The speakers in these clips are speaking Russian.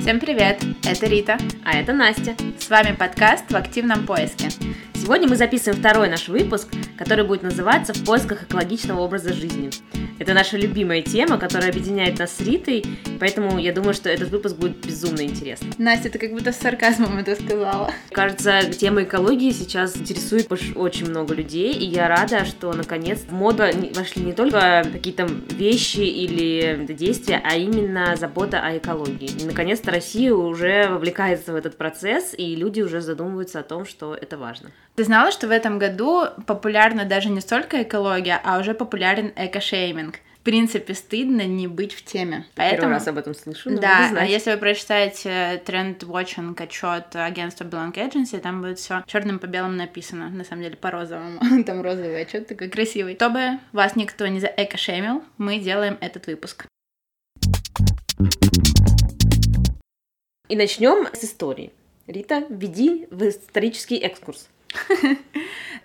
Всем привет! Это Рита. А это Настя. С вами подкаст «В активном поиске». Сегодня мы записываем второй наш выпуск, который будет называться «В поисках экологичного образа жизни». Это наша любимая тема, которая объединяет нас с Ритой, поэтому я думаю, что этот выпуск будет безумно интересный. Настя, ты как будто с сарказмом это сказала. Кажется, тема экологии сейчас интересует очень много людей, и я рада, что наконец в моду вошли не только какие-то вещи или действия, а именно забота о экологии. И наконец-то Россия уже вовлекается в этот процесс, и люди уже задумываются о том, что это важно. Ты знала, что в этом году популярна даже не столько экология, а уже популярен экошейминг? В принципе, стыдно не быть в теме. Поэтому... Первый раз об этом слышу. Да, а если вы прочитаете тренд watching отчет агентства Blank Agency, там будет все черным по белому написано, на самом деле по розовому. там розовый отчет такой красивый. Чтобы вас никто не заэкошемил, мы делаем этот выпуск. И начнем с истории. Рита, введи в исторический экскурс.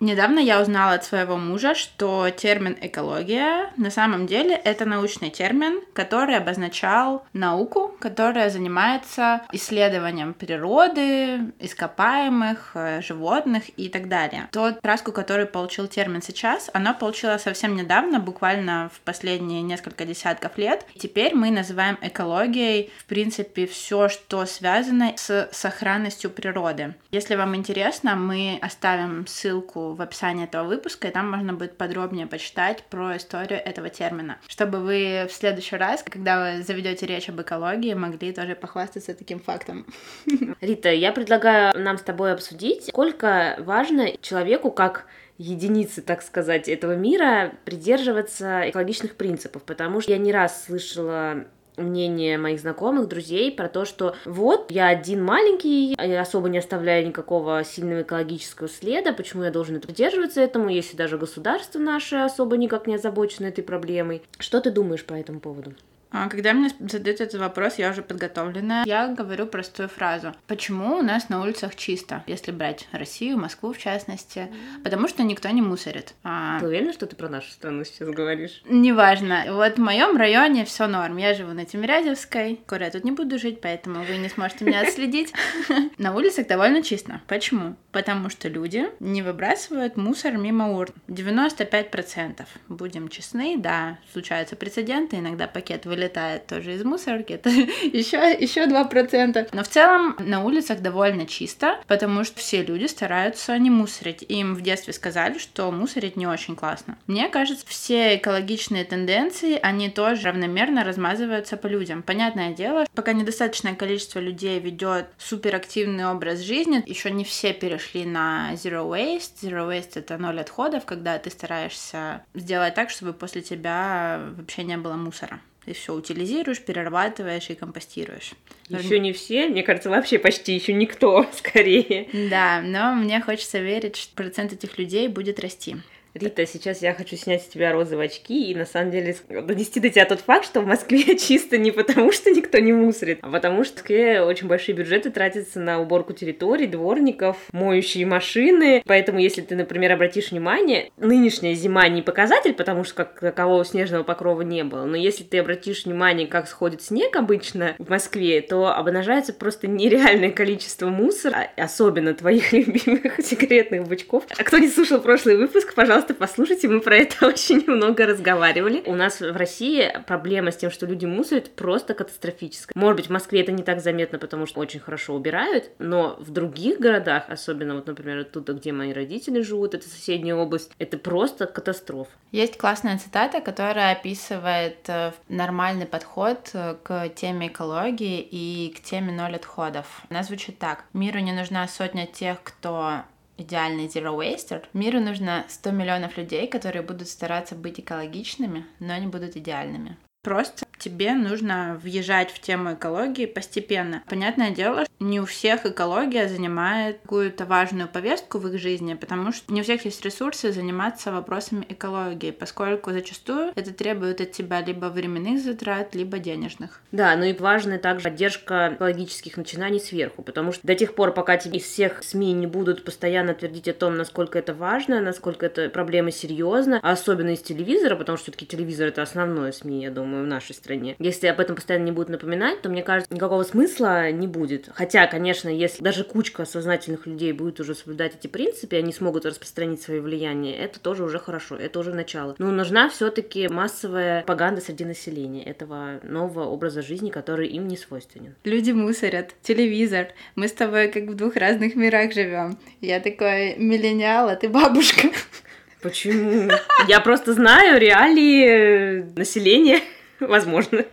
Недавно я узнала от своего мужа, что термин экология на самом деле это научный термин, который обозначал науку, которая занимается исследованием природы, ископаемых, э, животных и так далее. Тот краску, который получил термин сейчас, она получила совсем недавно, буквально в последние несколько десятков лет. Теперь мы называем экологией, в принципе, все, что связано с сохранностью природы. Если вам интересно, мы оставим ссылку в описании этого выпуска, и там можно будет подробнее почитать про историю этого термина, чтобы вы в следующий раз, когда вы заведете речь об экологии, могли тоже похвастаться таким фактом. Рита, я предлагаю нам с тобой обсудить, сколько важно человеку как единицы, так сказать, этого мира придерживаться экологичных принципов, потому что я не раз слышала мнение моих знакомых, друзей про то, что вот, я один маленький, особо не оставляю никакого сильного экологического следа, почему я должен придерживаться этому, если даже государство наше особо никак не озабочено этой проблемой. Что ты думаешь по этому поводу? А когда мне задают этот вопрос, я уже подготовленная. Я говорю простую фразу. Почему у нас на улицах чисто, если брать Россию, Москву в частности? Потому что никто не мусорит. А... Ты уверена, что ты про нашу страну сейчас говоришь? Неважно. Вот в моем районе все норм. Я живу на Тимирязевской. Скоро я тут не буду жить, поэтому вы не сможете меня отследить. На улицах довольно чисто. Почему? Потому что люди не выбрасывают мусор мимо урн. 95%. Будем честны, да, случаются прецеденты, иногда пакет вылетает тоже из мусорки, это еще, еще 2%. Но в целом на улицах довольно чисто, потому что все люди стараются не мусорить. Им в детстве сказали, что мусорить не очень классно. Мне кажется, все экологичные тенденции, они тоже равномерно размазываются по людям. Понятное дело, пока недостаточное количество людей ведет суперактивный образ жизни, еще не все перешли на zero waste. Zero waste это ноль отходов, когда ты стараешься сделать так, чтобы после тебя вообще не было мусора. Ты все утилизируешь, перерабатываешь и компостируешь. Еще не все, мне кажется, вообще почти еще никто, скорее. Да, но мне хочется верить, что процент этих людей будет расти. Рита, сейчас я хочу снять с тебя розовые очки и на самом деле донести до тебя тот факт, что в Москве чисто не потому, что никто не мусорит, а потому что в Москве очень большие бюджеты тратятся на уборку территорий, дворников, моющие машины. Поэтому, если ты, например, обратишь внимание, нынешняя зима не показатель, потому что как такового снежного покрова не было, но если ты обратишь внимание, как сходит снег обычно в Москве, то обнажается просто нереальное количество мусора, особенно твоих любимых секретных бычков. А кто не слушал прошлый выпуск, пожалуйста, пожалуйста, послушайте, мы про это очень много разговаривали. У нас в России проблема с тем, что люди мусорят, просто катастрофическая. Может быть, в Москве это не так заметно, потому что очень хорошо убирают, но в других городах, особенно вот, например, оттуда, где мои родители живут, это соседняя область, это просто катастрофа. Есть классная цитата, которая описывает э, нормальный подход э, к теме экологии и к теме ноль отходов. Она звучит так. Миру не нужна сотня тех, кто идеальный zero waster, миру нужно 100 миллионов людей, которые будут стараться быть экологичными, но не будут идеальными. Просто тебе нужно въезжать в тему экологии постепенно. Понятное дело, не у всех экология занимает какую-то важную повестку в их жизни, потому что не у всех есть ресурсы заниматься вопросами экологии, поскольку зачастую это требует от тебя либо временных затрат, либо денежных. Да, ну и важная также поддержка экологических начинаний сверху, потому что до тех пор, пока тебе из всех СМИ не будут постоянно твердить о том, насколько это важно, насколько эта проблема серьезна, особенно из телевизора, потому что все-таки телевизор это основное СМИ, я думаю, в нашей стране, стране. Если об этом постоянно не будут напоминать, то, мне кажется, никакого смысла не будет. Хотя, конечно, если даже кучка сознательных людей будет уже соблюдать эти принципы, они смогут распространить свое влияние, это тоже уже хорошо, это уже начало. Но нужна все-таки массовая пропаганда среди населения этого нового образа жизни, который им не свойственен. Люди мусорят, телевизор. Мы с тобой как в двух разных мирах живем. Я такой миллениал, а ты бабушка. Почему? Я просто знаю реалии населения, возможно.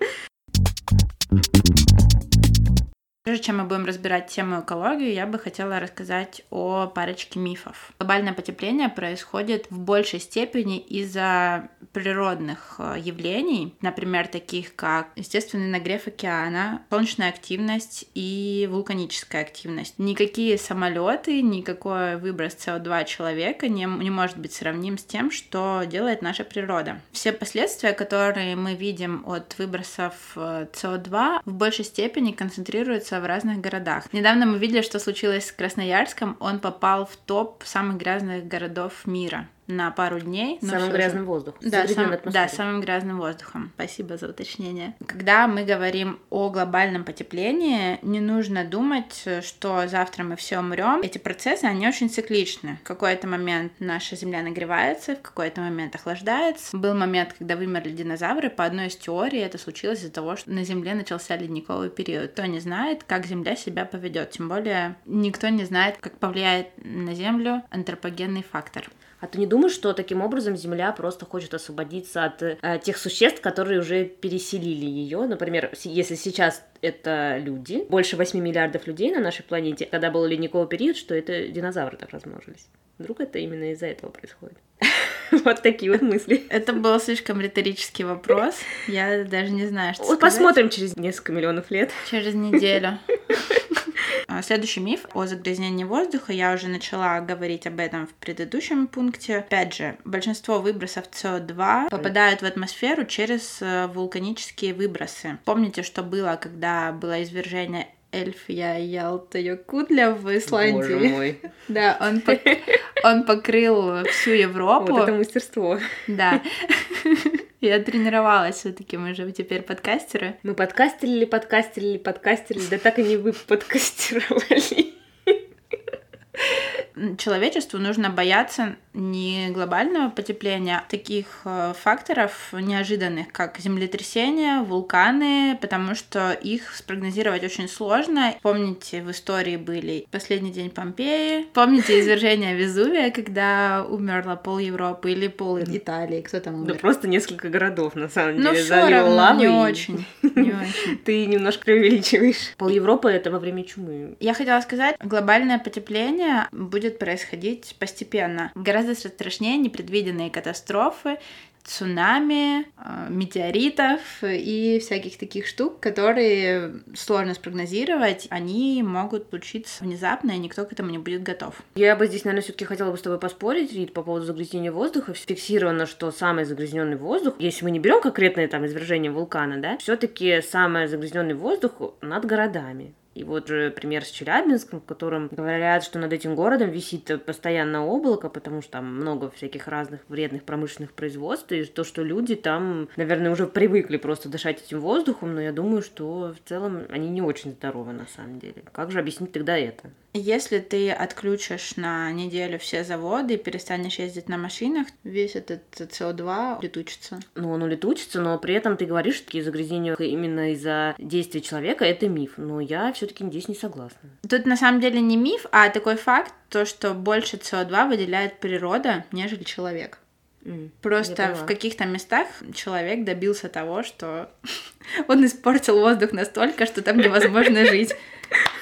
Прежде чем мы будем разбирать тему экологии, я бы хотела рассказать о парочке мифов. Глобальное потепление происходит в большей степени из-за природных э, явлений, например, таких как естественный нагрев океана, солнечная активность и вулканическая активность. Никакие самолеты, никакой выброс СО2 человека не, не может быть сравним с тем, что делает наша природа. Все последствия, которые мы видим от выбросов э, СО2, в большей степени концентрируются в разных городах. Недавно мы видели, что случилось с Красноярском. Он попал в топ самых грязных городов мира на пару дней. Самым грязным же... воздухом. Да, сам... да, самым грязным воздухом. Спасибо за уточнение. Когда мы говорим о глобальном потеплении, не нужно думать, что завтра мы все умрем. Эти процессы, они очень цикличны. В какой-то момент наша Земля нагревается, в какой-то момент охлаждается. Был момент, когда вымерли динозавры. По одной из теорий это случилось из-за того, что на Земле начался ледниковый период. Кто не знает, как Земля себя поведет. Тем более никто не знает, как повлияет на Землю антропогенный фактор. А ты не думаешь, что таким образом Земля просто хочет освободиться от э, тех существ, которые уже переселили ее? Например, если сейчас это люди, больше 8 миллиардов людей на нашей планете, когда был ледниковый период, что это динозавры так размножились. Вдруг это именно из-за этого происходит? Вот такие вот мысли. Это был слишком риторический вопрос. Я даже не знаю, что сказать. Посмотрим через несколько миллионов лет. Через неделю. А, следующий миф о загрязнении воздуха. Я уже начала говорить об этом в предыдущем пункте. Опять же, большинство выбросов СО2 попадают в атмосферу через э, вулканические выбросы. Помните, что было, когда было извержение Эльфия Ялтаюкудля в Исландии. Боже мой. Да, он, пок... он покрыл всю Европу. Вот это мастерство. Да. Я тренировалась все-таки, мы же теперь подкастеры. Мы подкастерили, подкастерили, подкастерили, да так и не вы подкастеровали человечеству нужно бояться не глобального потепления, а таких э, факторов неожиданных, как землетрясения, вулканы, потому что их спрогнозировать очень сложно. Помните, в истории были последний день Помпеи, помните извержение Везувия, когда умерла пол Европы или пол Италии, кто там умер? Да просто несколько городов, на самом ну, деле, все равно, не очень. Ты немножко преувеличиваешь. Пол Европы — это во время чумы. Я хотела сказать, глобальное потепление будет происходить постепенно. Гораздо страшнее непредвиденные катастрофы, цунами, э, метеоритов и всяких таких штук, которые сложно спрогнозировать, они могут случиться внезапно, и никто к этому не будет готов. Я бы здесь, наверное, все-таки хотела бы с тобой поспорить, Рит, по поводу загрязнения воздуха. Фиксировано, что самый загрязненный воздух, если мы не берем конкретное там извержение вулкана, да, все-таки самый загрязненный воздух над городами. И вот же пример с Челябинском, в котором говорят, что над этим городом висит постоянно облако, потому что там много всяких разных вредных промышленных производств, и то, что люди там, наверное, уже привыкли просто дышать этим воздухом, но я думаю, что в целом они не очень здоровы на самом деле. Как же объяснить тогда это? Если ты отключишь на неделю все заводы и перестанешь ездить на машинах, весь этот СО2 улетучится. Ну, он улетучится, но при этом ты говоришь, что такие загрязнения именно из-за действия человека — это миф. Но я все таки здесь не согласна. Тут на самом деле не миф, а такой факт, то, что больше СО2 выделяет природа, нежели человек. Mm, Просто в каких-то местах человек добился того, что он испортил воздух настолько, что там невозможно жить.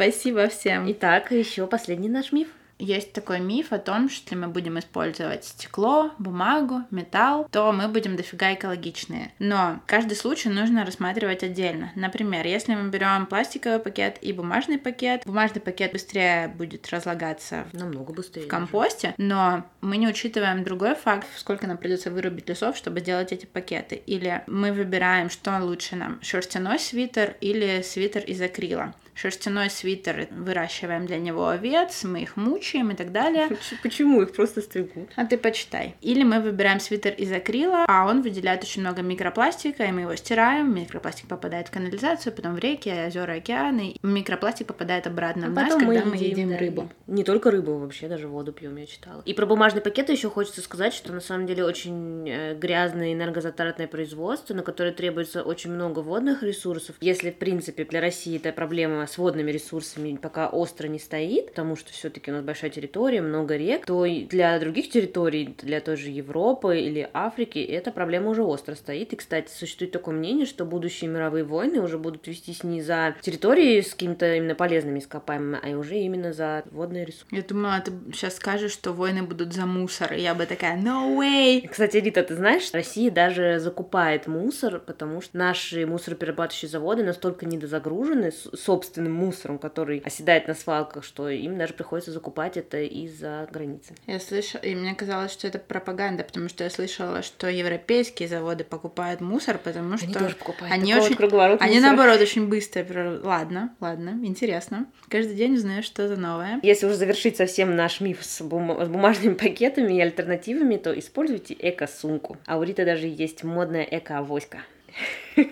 Спасибо всем. Итак, еще последний наш миф. Есть такой миф о том, что если мы будем использовать стекло, бумагу, металл, то мы будем дофига экологичные. Но каждый случай нужно рассматривать отдельно. Например, если мы берем пластиковый пакет и бумажный пакет, бумажный пакет быстрее будет разлагаться намного быстрее в компосте, даже. но мы не учитываем другой факт, сколько нам придется вырубить лесов, чтобы сделать эти пакеты. Или мы выбираем, что лучше нам, шерстяной свитер или свитер из акрила. Шерстяной свитер выращиваем для него овец, мы их мучаем, и так далее. Почему их просто стригут? А ты почитай. Или мы выбираем свитер из акрила, а он выделяет очень много микропластика, и мы его стираем, микропластик попадает в канализацию, потом в реки, озера, океаны, микропластик попадает обратно А в нас, потом когда мы мы едим, да. рыбу. Не только рыбу, вообще даже воду пьем, я читала. И про бумажные пакеты еще хочется сказать, что на самом деле очень э, грязное энергозатратное производство, на которое требуется очень много водных ресурсов. Если, в принципе, для России эта проблема с водными ресурсами пока остро не стоит, потому что все-таки у нас большая территория, много рек, то для других территорий, для той же Европы или Африки, эта проблема уже остро стоит. И, кстати, существует такое мнение, что будущие мировые войны уже будут вестись не за территории с какими-то именно полезными ископаемыми, а уже именно за водные ресурсы. Я думала, ты сейчас скажешь, что войны будут за мусор, и я бы такая, no way! Кстати, Рита, ты знаешь, Россия даже закупает мусор, потому что наши мусороперерабатывающие заводы настолько недозагружены с- собственным мусором, который оседает на свалках, что им даже приходится закупать это из-за границы. Я слышала, и мне казалось, что это пропаганда, потому что я слышала, что европейские заводы покупают мусор, потому что покупают. они Такой вот очень, они мусора. наоборот очень быстро. Ладно, ладно, интересно. Каждый день узнаю что-то новое. Если уже завершить совсем наш миф с, бума- с бумажными пакетами и альтернативами, то используйте эко-сумку. А у Риты даже есть модная эко-авоська.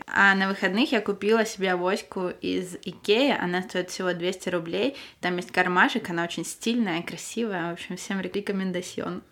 А на выходных я купила себе авоську из Икеи. Она стоит всего 200 рублей. Там есть кармашек, она очень стильная, красивая. В общем, всем рекомендацион.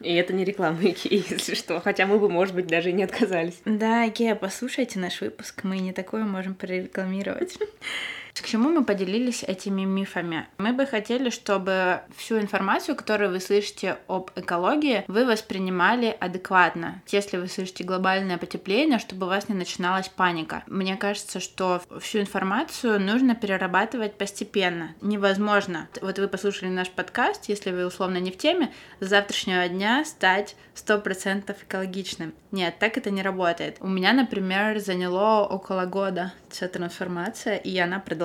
И это не реклама Икеи, если что. Хотя мы бы, может быть, даже и не отказались. Да, Икея, послушайте наш выпуск, мы не такое можем прорекламировать. К чему мы поделились этими мифами? Мы бы хотели, чтобы всю информацию, которую вы слышите об экологии, вы воспринимали адекватно. Если вы слышите глобальное потепление, чтобы у вас не начиналась паника. Мне кажется, что всю информацию нужно перерабатывать постепенно. Невозможно. Вот вы послушали наш подкаст, если вы условно не в теме, с завтрашнего дня стать 100% экологичным. Нет, так это не работает. У меня, например, заняло около года вся трансформация, и она продолжается.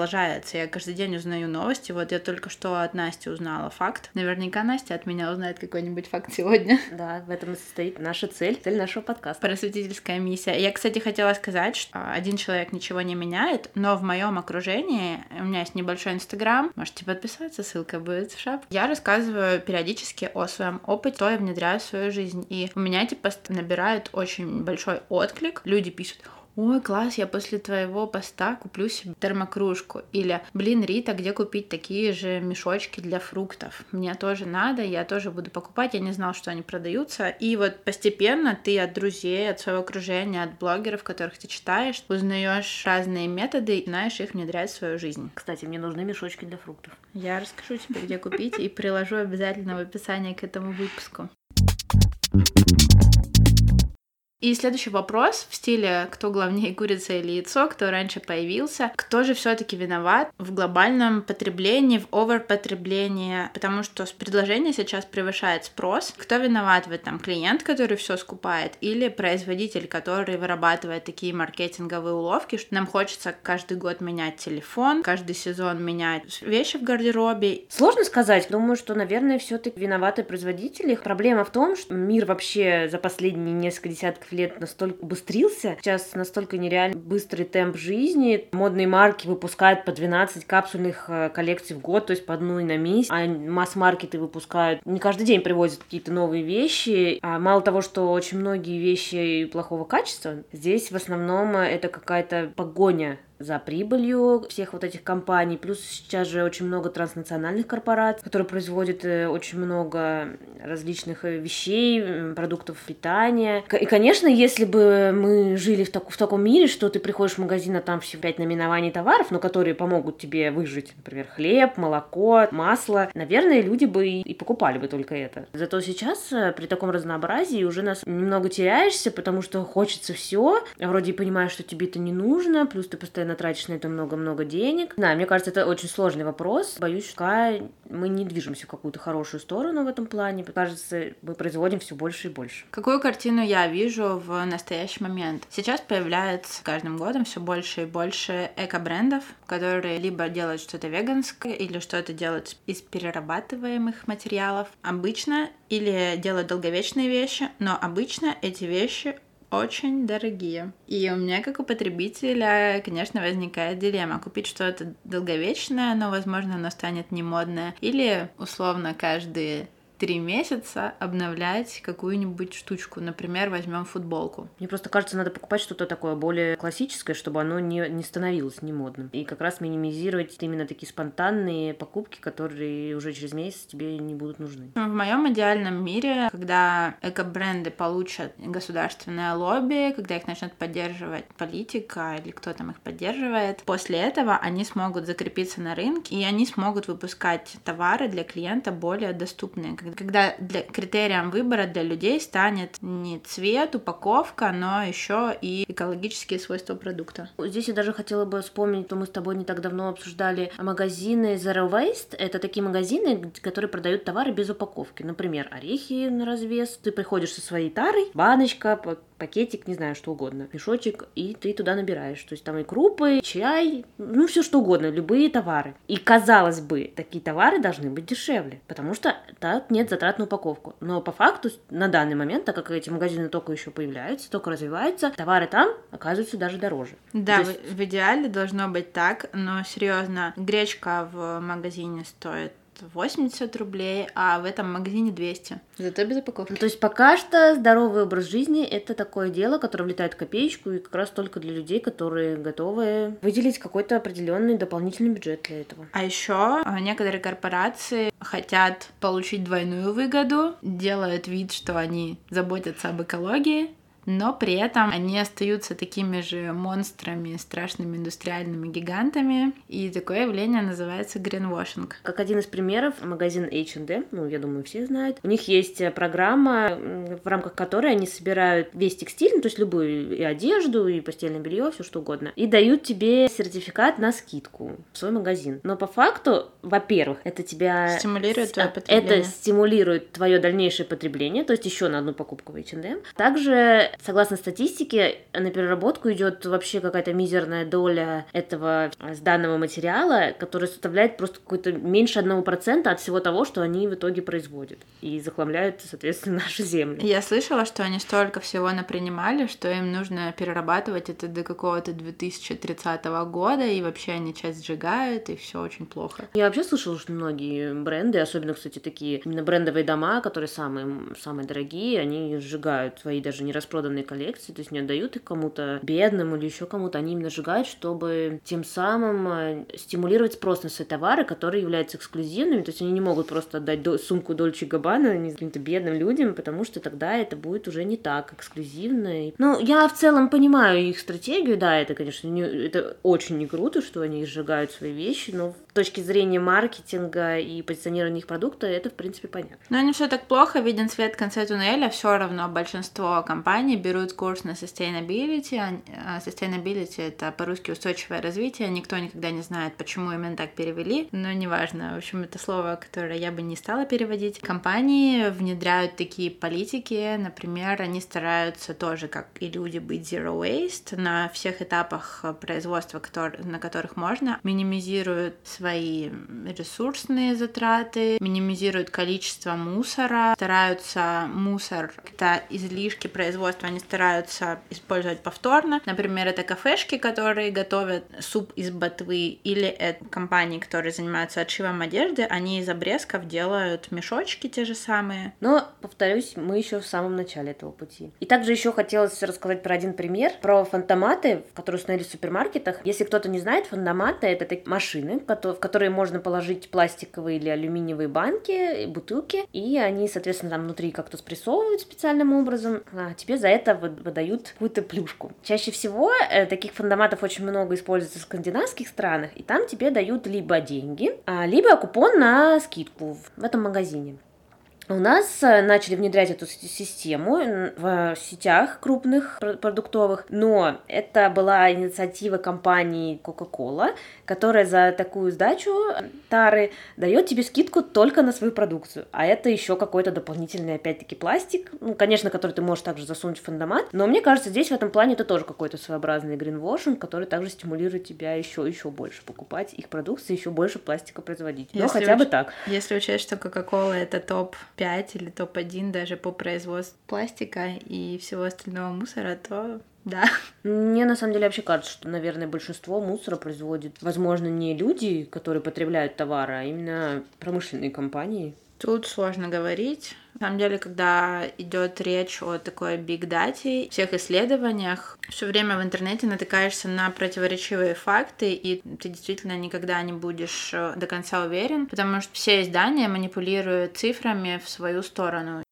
Я каждый день узнаю новости. Вот я только что от Насти узнала факт. Наверняка Настя от меня узнает какой-нибудь факт сегодня. Да, в этом и состоит наша цель, цель нашего подкаста. Просветительская миссия. Я, кстати, хотела сказать, что один человек ничего не меняет, но в моем окружении у меня есть небольшой инстаграм, можете подписаться, ссылка будет в шапке. Я рассказываю периодически о своем опыте, что я внедряю в свою жизнь. И у меня эти посты набирают очень большой отклик. Люди пишут, Ой, класс, я после твоего поста куплю себе термокружку. Или, блин, Рита, где купить такие же мешочки для фруктов? Мне тоже надо, я тоже буду покупать. Я не знал, что они продаются. И вот постепенно ты от друзей, от своего окружения, от блогеров, которых ты читаешь, узнаешь разные методы и знаешь их внедрять в свою жизнь. Кстати, мне нужны мешочки для фруктов. Я расскажу тебе, где купить, и приложу обязательно в описании к этому выпуску. И следующий вопрос в стиле «Кто главнее, курица или яйцо?», кто раньше появился, кто же все таки виноват в глобальном потреблении, в оверпотреблении, потому что предложение сейчас превышает спрос. Кто виноват в этом? Клиент, который все скупает, или производитель, который вырабатывает такие маркетинговые уловки, что нам хочется каждый год менять телефон, каждый сезон менять вещи в гардеробе. Сложно сказать. Думаю, что, наверное, все-таки виноваты производители. Проблема в том, что мир вообще за последние несколько десятков лет настолько убыстрился. Сейчас настолько нереально быстрый темп жизни. Модные марки выпускают по 12 капсульных э, коллекций в год, то есть по одной на месяц. А масс-маркеты выпускают не каждый день привозят какие-то новые вещи. А мало того, что очень многие вещи плохого качества, здесь в основном это какая-то погоня за прибылью всех вот этих компаний. Плюс сейчас же очень много транснациональных корпораций, которые производят э, очень много различных э, вещей, продуктов питания. И, конечно, если бы мы жили в, так- в таком мире, что ты приходишь в магазин, а там все пять наименований товаров, но которые помогут тебе выжить, например, хлеб, молоко, масло, наверное, люди бы и, покупали бы только это. Зато сейчас э, при таком разнообразии уже нас немного теряешься, потому что хочется все, вроде и понимаешь, что тебе это не нужно, плюс ты постоянно тратишь на это много-много денег. Да, мне кажется, это очень сложный вопрос. Боюсь, пока мы не движемся в какую-то хорошую сторону в этом плане. Кажется, мы производим все больше и больше. Какую картину я вижу в настоящий момент? Сейчас появляется каждым годом все больше и больше эко-брендов, которые либо делают что-то веганское, или что-то делают из перерабатываемых материалов. Обычно или делают долговечные вещи, но обычно эти вещи очень дорогие. И у меня, как у потребителя, конечно, возникает дилемма. Купить что-то долговечное, но, возможно, оно станет не модное. Или, условно, каждые три месяца обновлять какую-нибудь штучку. Например, возьмем футболку. Мне просто кажется, надо покупать что-то такое более классическое, чтобы оно не, не становилось немодным. И как раз минимизировать именно такие спонтанные покупки, которые уже через месяц тебе не будут нужны. В моем идеальном мире, когда эко-бренды получат государственное лобби, когда их начнет поддерживать политика или кто там их поддерживает, после этого они смогут закрепиться на рынке, и они смогут выпускать товары для клиента более доступные когда для, критерием выбора для людей станет не цвет, упаковка, но еще и экологические свойства продукта. Здесь я даже хотела бы вспомнить, что мы с тобой не так давно обсуждали магазины Zero Waste. Это такие магазины, которые продают товары без упаковки. Например, орехи на развес. Ты приходишь со своей тарой, баночка, пакетик, не знаю, что угодно, мешочек, и ты туда набираешь. То есть там и крупы, чай, ну все что угодно, любые товары. И казалось бы, такие товары должны быть дешевле, потому что так нет затрат на упаковку. Но по факту на данный момент, так как эти магазины только еще появляются, только развиваются, товары там оказываются даже дороже. Да, есть... в, в идеале должно быть так, но серьезно, гречка в магазине стоит 80 рублей, а в этом магазине 200. Зато без упаковки. Ну, то есть пока что здоровый образ жизни — это такое дело, которое влетает в копеечку и как раз только для людей, которые готовы выделить какой-то определенный дополнительный бюджет для этого. А еще а, некоторые корпорации хотят получить двойную выгоду, делают вид, что они заботятся об экологии, но при этом они остаются такими же монстрами, страшными индустриальными гигантами, и такое явление называется гринвошинг. Как один из примеров, магазин H&M, ну, я думаю, все знают, у них есть э, программа, в рамках которой они собирают весь текстиль, ну, то есть любую и одежду, и постельное белье, все что угодно, и дают тебе сертификат на скидку в свой магазин. Но по факту, во-первых, это тебя... Стимулирует твое потребление. Это стимулирует твое дальнейшее потребление, то есть еще на одну покупку в H&M. Также Согласно статистике, на переработку идет вообще какая-то мизерная доля этого сданного материала, который составляет просто какой-то меньше одного процента от всего того, что они в итоге производят. И захламляют, соответственно, наши земли. Я слышала, что они столько всего напринимали, что им нужно перерабатывать это до какого-то 2030 года, и вообще они часть сжигают, и все очень плохо. Я вообще слышала, что многие бренды, особенно, кстати, такие именно брендовые дома, которые самые, самые дорогие, они сжигают свои даже не распроданные проданные коллекции, то есть не отдают их кому-то бедным или еще кому-то, они именно сжигают, чтобы тем самым э, стимулировать спрос на свои товары, которые являются эксклюзивными, то есть они не могут просто отдать сумку Дольче Габбана каким-то бедным людям, потому что тогда это будет уже не так эксклюзивно. Ну, я в целом понимаю их стратегию, да, это, конечно, не, это очень не круто, что они сжигают свои вещи, но с точки зрения маркетинга и позиционирования их продукта, это, в принципе, понятно. Но не все так плохо, виден свет в конце туннеля, все равно большинство компаний берут курс на sustainability. А sustainability — это по-русски устойчивое развитие. Никто никогда не знает, почему именно так перевели, но неважно. В общем, это слово, которое я бы не стала переводить. Компании внедряют такие политики. Например, они стараются тоже, как и люди, быть zero waste на всех этапах производства, на которых можно. Минимизируют свои ресурсные затраты, минимизируют количество мусора, стараются мусор, это излишки производства они стараются использовать повторно. Например, это кафешки, которые готовят суп из ботвы, или это компании, которые занимаются отшивом одежды, они из обрезков делают мешочки те же самые. Но, повторюсь, мы еще в самом начале этого пути. И также еще хотелось рассказать про один пример, про фантоматы, которые установили в супермаркетах. Если кто-то не знает, фантоматы — это такие машины, в которые можно положить пластиковые или алюминиевые банки, бутылки, и они, соответственно, там внутри как-то спрессовывают специальным образом. А тебе за это выдают какую-то плюшку. Чаще всего э, таких фандоматов очень много используется в скандинавских странах, и там тебе дают либо деньги, а, либо купон на скидку в этом магазине. У нас э, начали внедрять эту систему в сетях крупных продуктовых, но это была инициатива компании Coca-Cola, которая за такую сдачу тары дает тебе скидку только на свою продукцию. А это еще какой-то дополнительный, опять-таки, пластик, ну, конечно, который ты можешь также засунуть в фандомат. Но мне кажется, здесь в этом плане это тоже какой-то своеобразный гринвошинг, который также стимулирует тебя еще еще больше покупать их продукцию, еще больше пластика производить. Но хотя уч... бы так. Если учесть, что Coca-Cola это топ топ-5 или топ-1 даже по производству пластика и всего остального мусора, то да. Мне на самом деле вообще кажется, что, наверное, большинство мусора производит, возможно, не люди, которые потребляют товары, а именно промышленные компании. Тут сложно говорить. На самом деле, когда идет речь о такой биг дате, всех исследованиях, все время в интернете натыкаешься на противоречивые факты, и ты действительно никогда не будешь э, до конца уверен, потому что все издания манипулируют цифрами в свою сторону.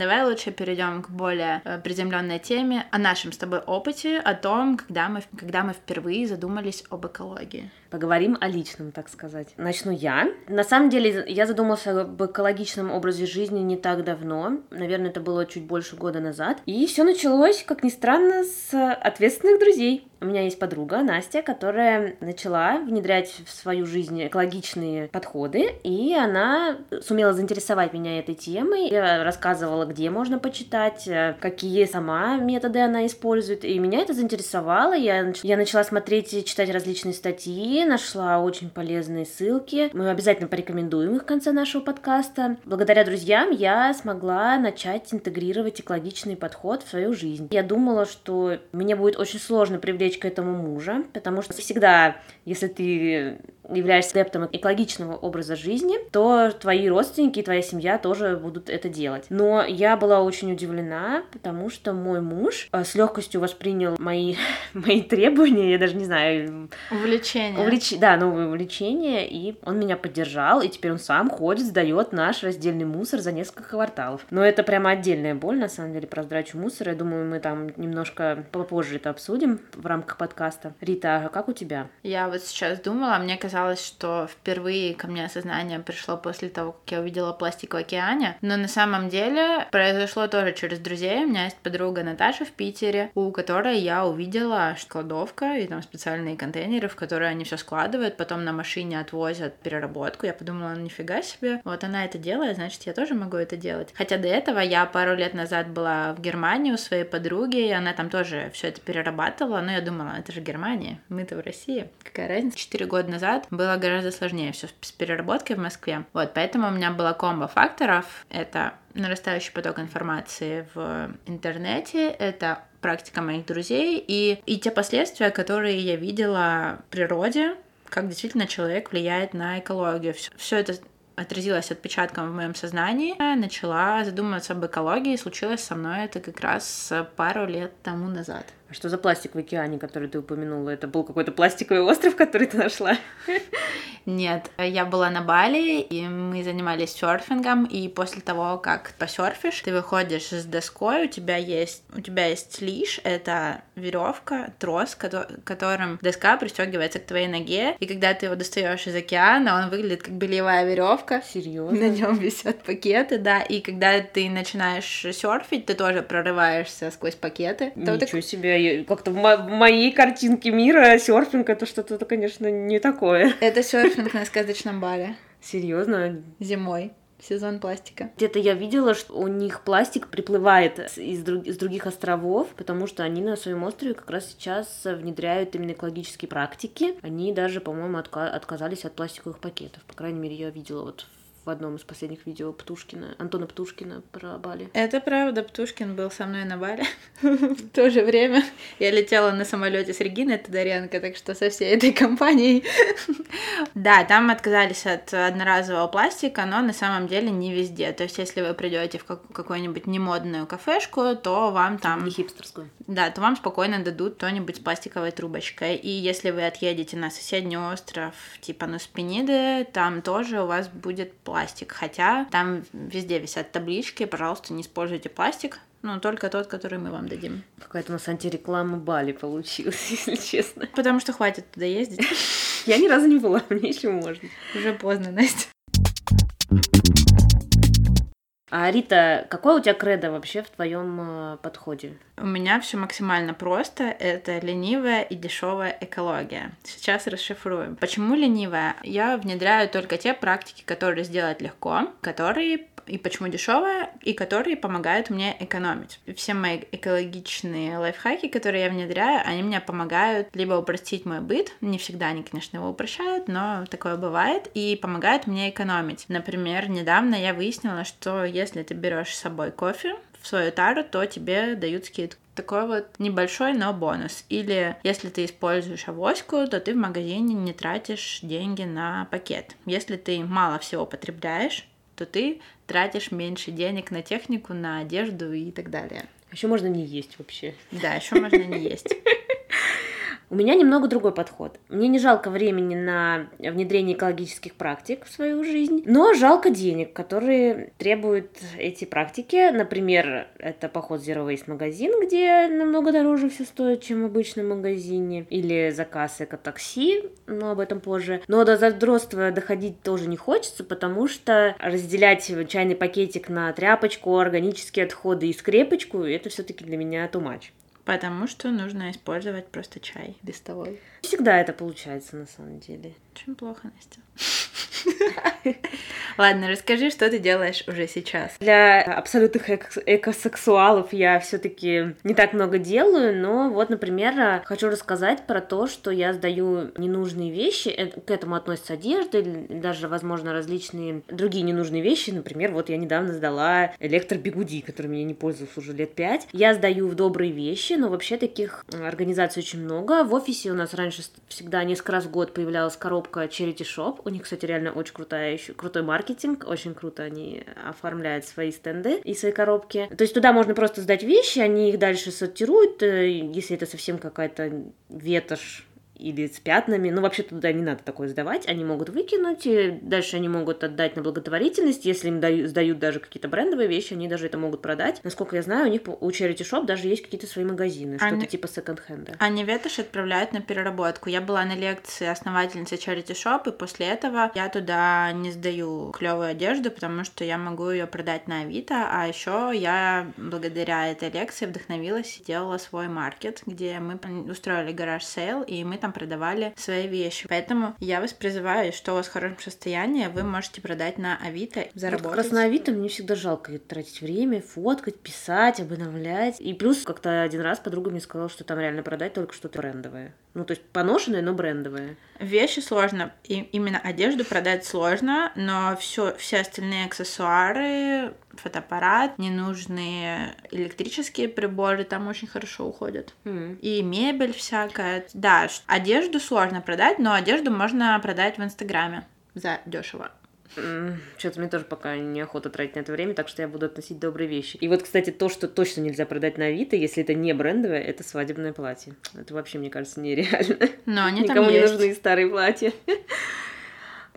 Давай лучше перейдем к более э, приземленной теме, о нашем с тобой опыте, о том, когда мы, когда мы впервые задумались об экологии. Поговорим о личном, так сказать. Начну я. На самом деле, я задумался об экологичном образе жизни не так давно. Наверное, это было чуть больше года назад. И все началось, как ни странно, с ответственных друзей. У меня есть подруга Настя, которая начала внедрять в свою жизнь экологичные подходы, и она сумела заинтересовать меня этой темой. Я рассказывала, где можно почитать, какие сама методы она использует, и меня это заинтересовало. Я, я начала смотреть и читать различные статьи, нашла очень полезные ссылки. Мы обязательно порекомендуем их в конце нашего подкаста. Благодаря друзьям я смогла начать интегрировать экологичный подход в свою жизнь. Я думала, что мне будет очень сложно привлечь привлечь к этому мужа, потому что всегда, если ты являешься адептом экологичного образа жизни, то твои родственники и твоя семья тоже будут это делать. Но я была очень удивлена, потому что мой муж э, с легкостью воспринял мои, мои требования, я даже не знаю... Увлечение. Увлеч... Да, новое увлечение, и он меня поддержал, и теперь он сам ходит, сдает наш раздельный мусор за несколько кварталов. Но это прямо отдельная боль, на самом деле, про сдачу мусора. Я думаю, мы там немножко попозже это обсудим в рамках подкаста. Рита, а как у тебя? Я вот сейчас думала, мне казалось, что впервые ко мне осознание пришло после того, как я увидела пластик в океане, но на самом деле произошло тоже через друзей. У меня есть подруга Наташа в Питере, у которой я увидела кладовка и там специальные контейнеры, в которые они все складывают, потом на машине отвозят переработку. Я подумала, ну нифига себе, вот она это делает, значит, я тоже могу это делать. Хотя до этого я пару лет назад была в Германии у своей подруги, и она там тоже все это перерабатывала, но я думала, это же Германия, мы-то в России. Какая разница? Четыре года назад было гораздо сложнее все с переработкой в Москве. Вот, поэтому у меня была комбо факторов. Это нарастающий поток информации в интернете, это практика моих друзей и, и те последствия, которые я видела в природе, как действительно человек влияет на экологию. Все это отразилось отпечатком в моем сознании. Я начала задумываться об экологии. Случилось со мной это как раз пару лет тому назад. А что за пластик в океане, который ты упомянула? Это был какой-то пластиковый остров, который ты нашла? Нет, я была на Бали, и мы занимались серфингом, и после того, как посерфишь, ты выходишь с доской, у тебя есть, у тебя есть лиш, это веревка, трос, которым доска пристегивается к твоей ноге, и когда ты его достаешь из океана, он выглядит как белевая веревка. Серьезно? На нем висят пакеты, да, и когда ты начинаешь серфить, ты тоже прорываешься сквозь пакеты. Ничего так... себе, как-то в моей картинке мира серфинг это что-то, конечно, не такое. Это серфинг на сказочном бале. Серьезно? Зимой сезон пластика. Где-то я видела, что у них пластик приплывает из, друг, из других островов, потому что они на своем острове как раз сейчас внедряют именно экологические практики. Они даже, по-моему, отка- отказались от пластиковых пакетов. По крайней мере, я видела вот в одном из последних видео Птушкина, Антона Птушкина про Бали. Это правда, Птушкин был со мной на Бали в то же время. Я летела на самолете с Региной Тодоренко, так что со всей этой компанией. Да, там отказались от одноразового пластика, но на самом деле не везде. То есть, если вы придете в какую-нибудь немодную кафешку, то вам там... Не хипстерскую. Да, то вам спокойно дадут что-нибудь с пластиковой трубочкой. И если вы отъедете на соседний остров, типа Нуспениды, там тоже у вас будет пластик. Хотя там везде висят таблички, пожалуйста, не используйте пластик, ну, только тот, который мы вам дадим. Какая-то у нас антиреклама Бали получилась, если честно. Потому что хватит туда ездить. Я ни разу не была, мне еще можно. Уже поздно, Настя. А Рита, какой у тебя кредо вообще в твоем э, подходе? У меня все максимально просто. Это ленивая и дешевая экология. Сейчас расшифруем. Почему ленивая? Я внедряю только те практики, которые сделать легко, которые и почему дешевая, и которые помогают мне экономить. Все мои экологичные лайфхаки, которые я внедряю, они мне помогают либо упростить мой быт, не всегда они, конечно, его упрощают, но такое бывает, и помогают мне экономить. Например, недавно я выяснила, что если ты берешь с собой кофе, в свою тару, то тебе дают скидку такой вот небольшой, но бонус. Или если ты используешь авоську, то ты в магазине не тратишь деньги на пакет. Если ты мало всего потребляешь, то ты тратишь меньше денег на технику, на одежду и так далее. Еще можно не есть вообще. Да, еще можно не есть. У меня немного другой подход. Мне не жалко времени на внедрение экологических практик в свою жизнь, но жалко денег, которые требуют эти практики. Например, это поход в Zero Waste магазин, где намного дороже все стоит, чем в обычном магазине, или заказ эко-такси, но об этом позже. Но до задротства доходить тоже не хочется, потому что разделять чайный пакетик на тряпочку, органические отходы и скрепочку, это все-таки для меня too much. Потому что нужно использовать просто чай листовой. Всегда это получается на самом деле. Очень плохо, Настя. Ладно, расскажи, что ты делаешь уже сейчас. Для абсолютных экосексуалов я все-таки не так много делаю, но вот, например, хочу рассказать про то, что я сдаю ненужные вещи. Э, к этому относится одежда, даже, возможно, различные другие ненужные вещи. Например, вот я недавно сдала электробегуди, которыми я не пользуюсь уже лет пять. Я сдаю в добрые вещи, но вообще таких организаций очень много. В офисе у нас раньше всегда несколько раз в год появлялась коробка Charity Shop. У них, кстати, реально очень крутая, еще крутой маркетинг, очень круто они оформляют свои стенды и свои коробки. То есть туда можно просто сдать вещи, они их дальше сортируют, э, если это совсем какая-то ветошь или с пятнами. Ну, вообще туда не надо такое сдавать. Они могут выкинуть, и дальше они могут отдать на благотворительность. Если им дают, сдают даже какие-то брендовые вещи, они даже это могут продать. Насколько я знаю, у них у Charity Shop даже есть какие-то свои магазины, они... что-то типа секонд-хенда. Они ветошь отправляют на переработку. Я была на лекции основательницы Charity Shop, и после этого я туда не сдаю клевую одежду, потому что я могу ее продать на Авито, а еще я благодаря этой лекции вдохновилась и делала свой маркет, где мы устроили garage sale, и мы там там продавали свои вещи. Поэтому я вас призываю, что у вас в хорошем состоянии, вы можете продать на Авито, заработать. Вот как раз на Авито мне всегда жалко тратить время, фоткать, писать, обновлять. И плюс как-то один раз подруга мне сказала, что там реально продать только что-то брендовое. Ну, то есть поношенное, но брендовое. Вещи сложно, и именно одежду продать сложно, но все, все остальные аксессуары, фотоаппарат, ненужные электрические приборы там очень хорошо уходят. Mm. И мебель всякая. Да, одежду сложно продать, но одежду можно продать в Инстаграме за дешево. Что-то мне тоже пока неохота тратить на это время, так что я буду относить добрые вещи. И вот, кстати, то, что точно нельзя продать на Авито, если это не брендовое, это свадебное платье. Это вообще, мне кажется, нереально. Но они Никому там не есть. нужны старые платья.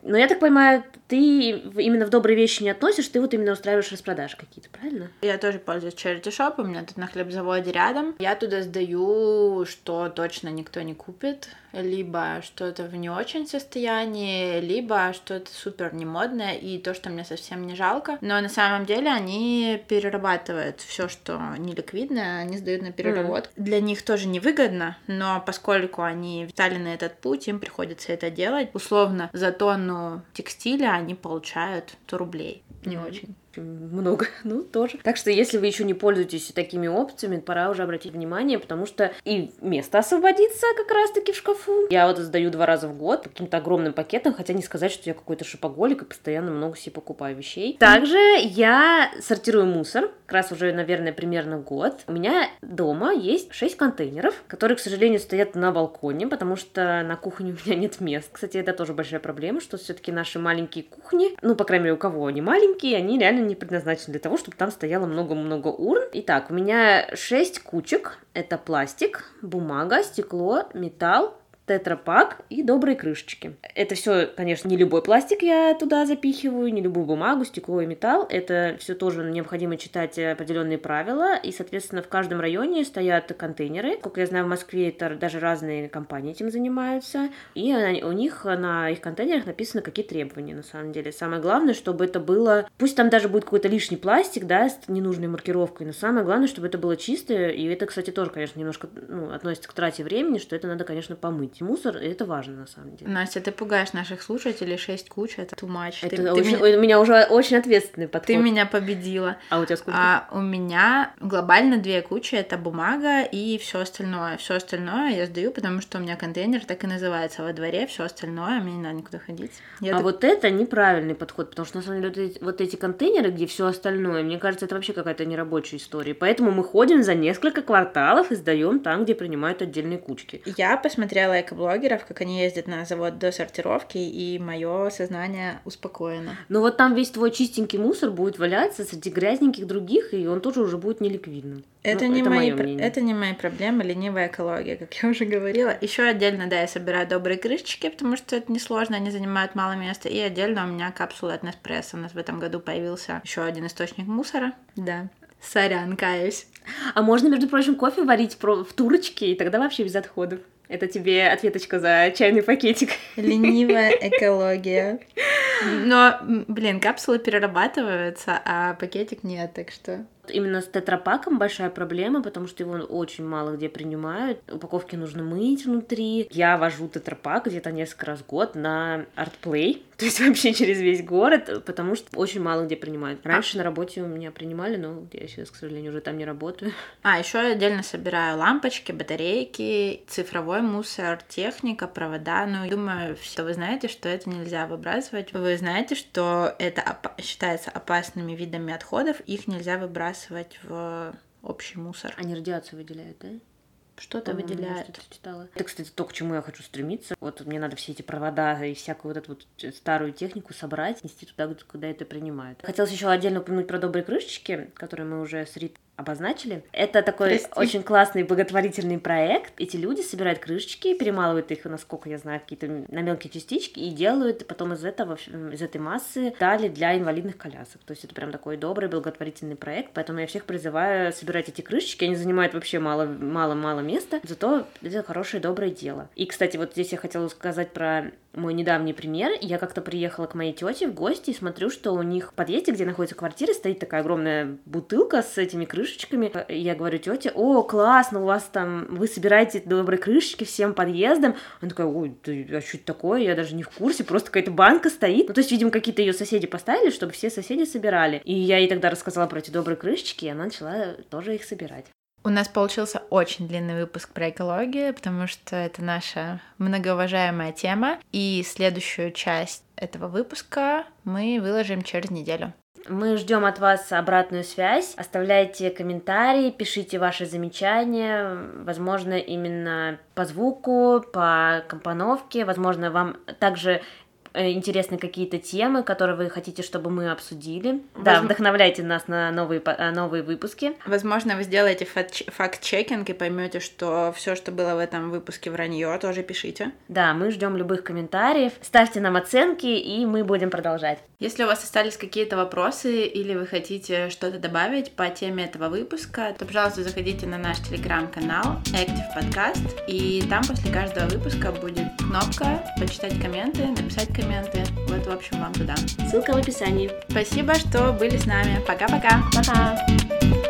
Но я так понимаю, ты именно в добрые вещи не относишь, ты вот именно устраиваешь распродажи какие-то, правильно? Я тоже пользуюсь charity shop, у меня тут на хлебзаводе рядом. Я туда сдаю, что точно никто не купит, либо что-то в не очень состоянии, либо что-то супер немодное и то, что мне совсем не жалко. Но на самом деле они перерабатывают все, что неликвидное, они сдают на переработку. Mm. Для них тоже невыгодно, но поскольку они встали на этот путь, им приходится это делать. Условно, за тонну текстиля они получают 100 рублей. Не mm-hmm. очень много, ну, тоже. Так что, если вы еще не пользуетесь такими опциями, пора уже обратить внимание, потому что и место освободится как раз-таки в шкафу. Я вот сдаю два раза в год каким-то огромным пакетом, хотя не сказать, что я какой-то шопоголик и постоянно много себе покупаю вещей. Также я сортирую мусор, как раз уже, наверное, примерно год. У меня дома есть 6 контейнеров, которые, к сожалению, стоят на балконе, потому что на кухне у меня нет мест. Кстати, это тоже большая проблема, что все-таки наши маленькие кухни, ну, по крайней мере, у кого они маленькие, они реально не предназначены для того, чтобы там стояло много-много урн. Итак, у меня 6 кучек. Это пластик, бумага, стекло, металл, тетрапак и добрые крышечки. Это все, конечно, не любой пластик я туда запихиваю, не любую бумагу, стекло и металл. Это все тоже необходимо читать определенные правила. И, соответственно, в каждом районе стоят контейнеры. Как я знаю, в Москве это даже разные компании этим занимаются. И у них на их контейнерах написано, какие требования на самом деле. Самое главное, чтобы это было... Пусть там даже будет какой-то лишний пластик, да, с ненужной маркировкой, но самое главное, чтобы это было чистое. И это, кстати, тоже, конечно, немножко ну, относится к трате времени, что это надо, конечно, помыть мусор, и это важно на самом деле. Настя, ты пугаешь наших слушателей, шесть куч, это too much. Это ты, очень, ты меня... у меня уже очень ответственный подход. Ты меня победила. А у тебя сколько? А у меня глобально две кучи, это бумага и все остальное. Все остальное я сдаю, потому что у меня контейнер так и называется во дворе, все остальное, мне не надо никуда ходить. Я а так... вот это неправильный подход, потому что на самом деле вот эти, вот эти контейнеры, где все остальное, мне кажется, это вообще какая-то нерабочая история. Поэтому мы ходим за несколько кварталов и сдаем там, где принимают отдельные кучки. Я посмотрела экоблогеров, как они ездят на завод до сортировки, и мое сознание успокоено. Но вот там весь твой чистенький мусор будет валяться среди грязненьких других, и он тоже уже будет неликвидным. Это, ну, не, это, мои, это не мои проблемы, ленивая экология, как я уже говорила. Еще отдельно, да, я собираю добрые крышечки, потому что это несложно, они занимают мало места. И отдельно у меня капсулы от Неспрессо. У нас в этом году появился еще один источник мусора. Да. Сорян, каюсь. А можно, между прочим, кофе варить в турочке, и тогда вообще без отходов. Это тебе ответочка за чайный пакетик. Ленивая экология. Но, блин, капсулы перерабатываются, а пакетик нет, так что... Именно с тетрапаком большая проблема, потому что его очень мало где принимают. Упаковки нужно мыть внутри. Я вожу тетрапак где-то несколько раз в год на артплей, то есть вообще через весь город, потому что очень мало где принимают. Раньше а... на работе у меня принимали, но я сейчас, к сожалению, уже там не работаю. А, еще я отдельно собираю лампочки, батарейки, цифровой мусор, техника, провода. Ну, думаю, что вы знаете, что это нельзя выбрасывать. Вы знаете, что это оп- считается опасными видами отходов, их нельзя выбрасывать выбрасывать в общий мусор. Они радиацию выделяют, да? Что-то выделяют. Что читала. Это, кстати, то, к чему я хочу стремиться. Вот мне надо все эти провода и всякую вот эту вот старую технику собрать, нести туда, куда это принимают. Хотелось еще отдельно упомянуть про добрые крышечки, которые мы уже с Рит обозначили. Это такой Прости. очень классный благотворительный проект. Эти люди собирают крышечки, перемалывают их, насколько я знаю, какие-то на мелкие частички и делают потом из этого, из этой массы дали для инвалидных колясок. То есть это прям такой добрый благотворительный проект, поэтому я всех призываю собирать эти крышечки. Они занимают вообще мало-мало-мало места, зато это хорошее доброе дело. И, кстати, вот здесь я хотела сказать про мой недавний пример. Я как-то приехала к моей тете в гости и смотрю, что у них в подъезде, где находится квартира, стоит такая огромная бутылка с этими крышечками. Я говорю тете, о, классно, у вас там, вы собираете добрые крышечки всем подъездам. Она такая, ой, а что это такое? Я даже не в курсе, просто какая-то банка стоит. Ну, то есть, видимо, какие-то ее соседи поставили, чтобы все соседи собирали. И я ей тогда рассказала про эти добрые крышечки, и она начала тоже их собирать. У нас получился очень длинный выпуск про экологию, потому что это наша многоуважаемая тема. И следующую часть этого выпуска мы выложим через неделю. Мы ждем от вас обратную связь. Оставляйте комментарии, пишите ваши замечания. Возможно, именно по звуку, по компоновке. Возможно, вам также Э, интересны какие-то темы, которые вы хотите, чтобы мы обсудили. Возможно... Да, вдохновляйте нас на новые, э, новые выпуски. Возможно, вы сделаете факт-чекинг и поймете, что все, что было в этом выпуске вранье, тоже пишите. Да, мы ждем любых комментариев. Ставьте нам оценки, и мы будем продолжать. Если у вас остались какие-то вопросы или вы хотите что-то добавить по теме этого выпуска, то, пожалуйста, заходите на наш телеграм-канал Active Podcast, и там после каждого выпуска будет кнопка почитать комменты, написать комменты комменты. Вот, в общем, вам туда. Ссылка в описании. Спасибо, что были с нами. Пока-пока. Пока. -пока. Пока.